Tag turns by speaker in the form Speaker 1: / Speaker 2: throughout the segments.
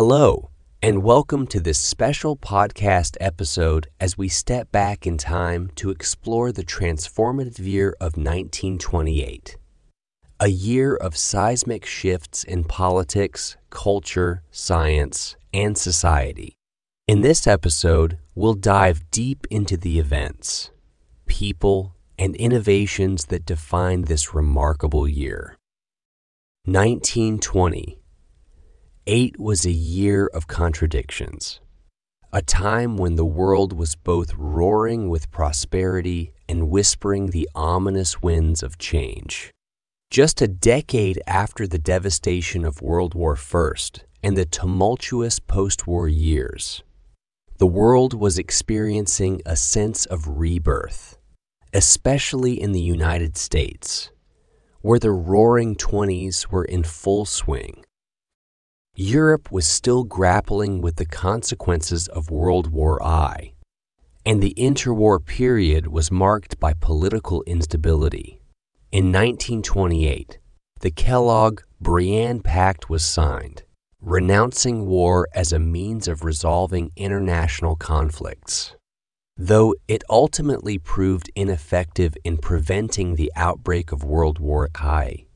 Speaker 1: Hello, and welcome to this special podcast episode as we step back in time to explore the transformative year of 1928. A year of seismic shifts in politics, culture, science, and society. In this episode, we'll dive deep into the events, people, and innovations that defined this remarkable year. 1920. Eight was a year of contradictions, a time when the world was both roaring with prosperity and whispering the ominous winds of change. Just a decade after the devastation of World War I and the tumultuous post war years, the world was experiencing a sense of rebirth, especially in the United States, where the roaring 20s were in full swing. Europe was still grappling with the consequences of World War I, and the interwar period was marked by political instability. In 1928, the Kellogg Briand Pact was signed, renouncing war as a means of resolving international conflicts. Though it ultimately proved ineffective in preventing the outbreak of World War I,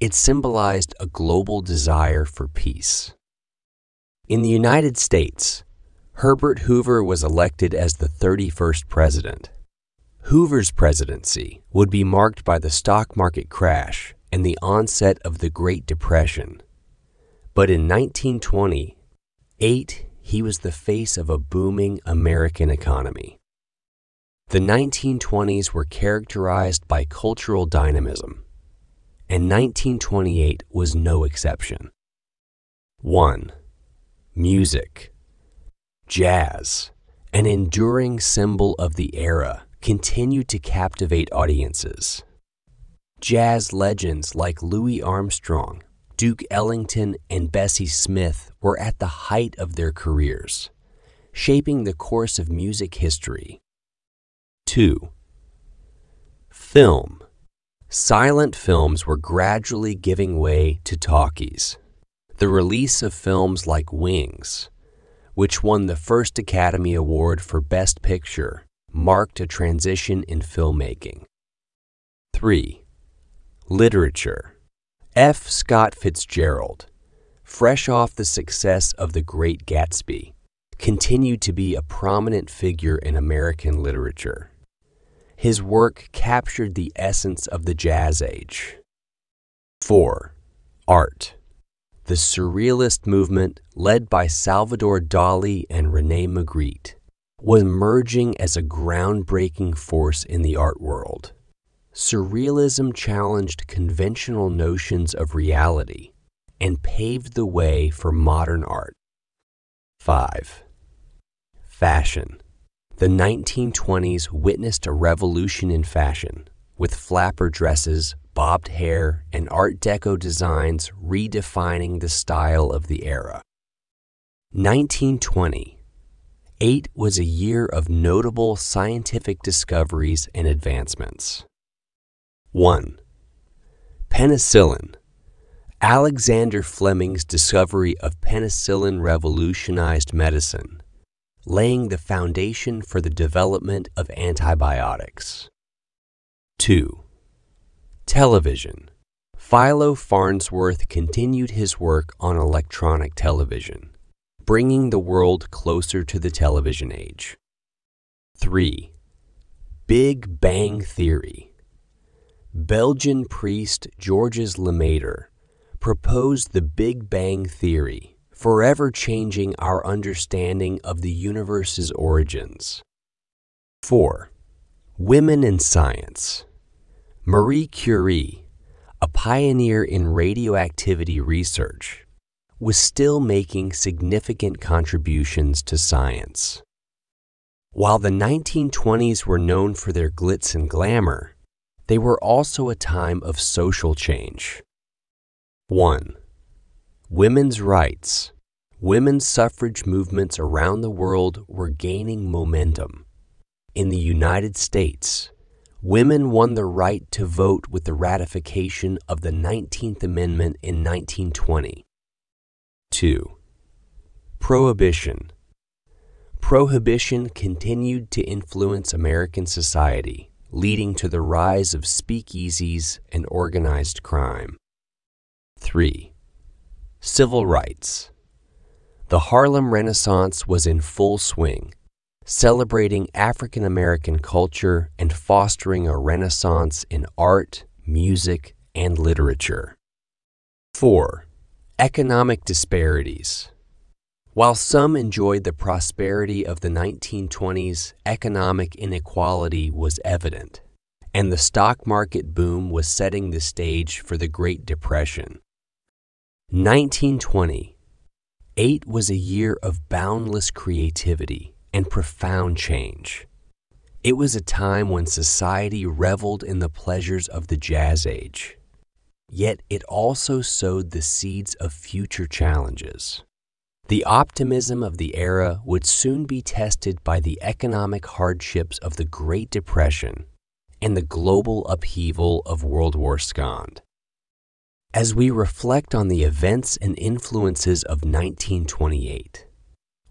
Speaker 1: it symbolized a global desire for peace. In the United States, Herbert Hoover was elected as the 31st president. Hoover's presidency would be marked by the stock market crash and the onset of the Great Depression. But in 1928, he was the face of a booming American economy. The 1920s were characterized by cultural dynamism, and 1928 was no exception. 1. Music. Jazz, an enduring symbol of the era continued to captivate audiences. Jazz legends like Louis Armstrong, Duke Ellington, and Bessie Smith were at the height of their careers, shaping the course of music history. 2. Film. Silent films were gradually giving way to talkies. The release of films like Wings, which won the first Academy Award for Best Picture, marked a transition in filmmaking. 3. Literature. F. Scott Fitzgerald, fresh off the success of The Great Gatsby, continued to be a prominent figure in American literature. His work captured the essence of the Jazz Age. 4. Art. The Surrealist movement, led by Salvador Dali and Rene Magritte, was emerging as a groundbreaking force in the art world. Surrealism challenged conventional notions of reality and paved the way for modern art. 5. Fashion. The 1920s witnessed a revolution in fashion, with flapper dresses, bobbed hair, and Art Deco designs redefining the style of the era. 1920 Eight was a year of notable scientific discoveries and advancements. 1. Penicillin. Alexander Fleming's discovery of penicillin revolutionized medicine, laying the foundation for the development of antibiotics. 2. Television. Philo Farnsworth continued his work on electronic television bringing the world closer to the television age. 3. Big Bang Theory Belgian priest Georges Lemaître proposed the Big Bang Theory, forever changing our understanding of the universe's origins. 4. Women in Science Marie Curie, a pioneer in radioactivity research, was still making significant contributions to science. While the 1920s were known for their glitz and glamour, they were also a time of social change. 1. Women's rights. Women's suffrage movements around the world were gaining momentum. In the United States, women won the right to vote with the ratification of the 19th Amendment in 1920. 2. Prohibition Prohibition continued to influence American society, leading to the rise of speakeasies and organized crime. 3. Civil rights. The Harlem Renaissance was in full swing, celebrating African American culture and fostering a renaissance in art, music, and literature. 4. Economic disparities. While some enjoyed the prosperity of the 1920s, economic inequality was evident, and the stock market boom was setting the stage for the Great Depression. 1920. Eight was a year of boundless creativity and profound change. It was a time when society reveled in the pleasures of the Jazz Age. Yet it also sowed the seeds of future challenges. The optimism of the era would soon be tested by the economic hardships of the Great Depression and the global upheaval of World War II. As we reflect on the events and influences of 1928,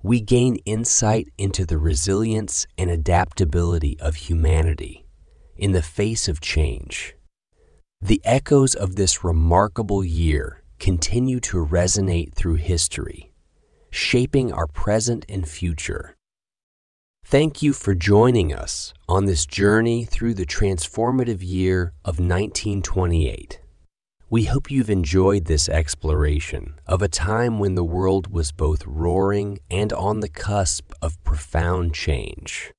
Speaker 1: we gain insight into the resilience and adaptability of humanity in the face of change. The echoes of this remarkable year continue to resonate through history shaping our present and future. Thank you for joining us on this journey through the transformative year of 1928. We hope you've enjoyed this exploration of a time when the world was both roaring and on the cusp of profound change.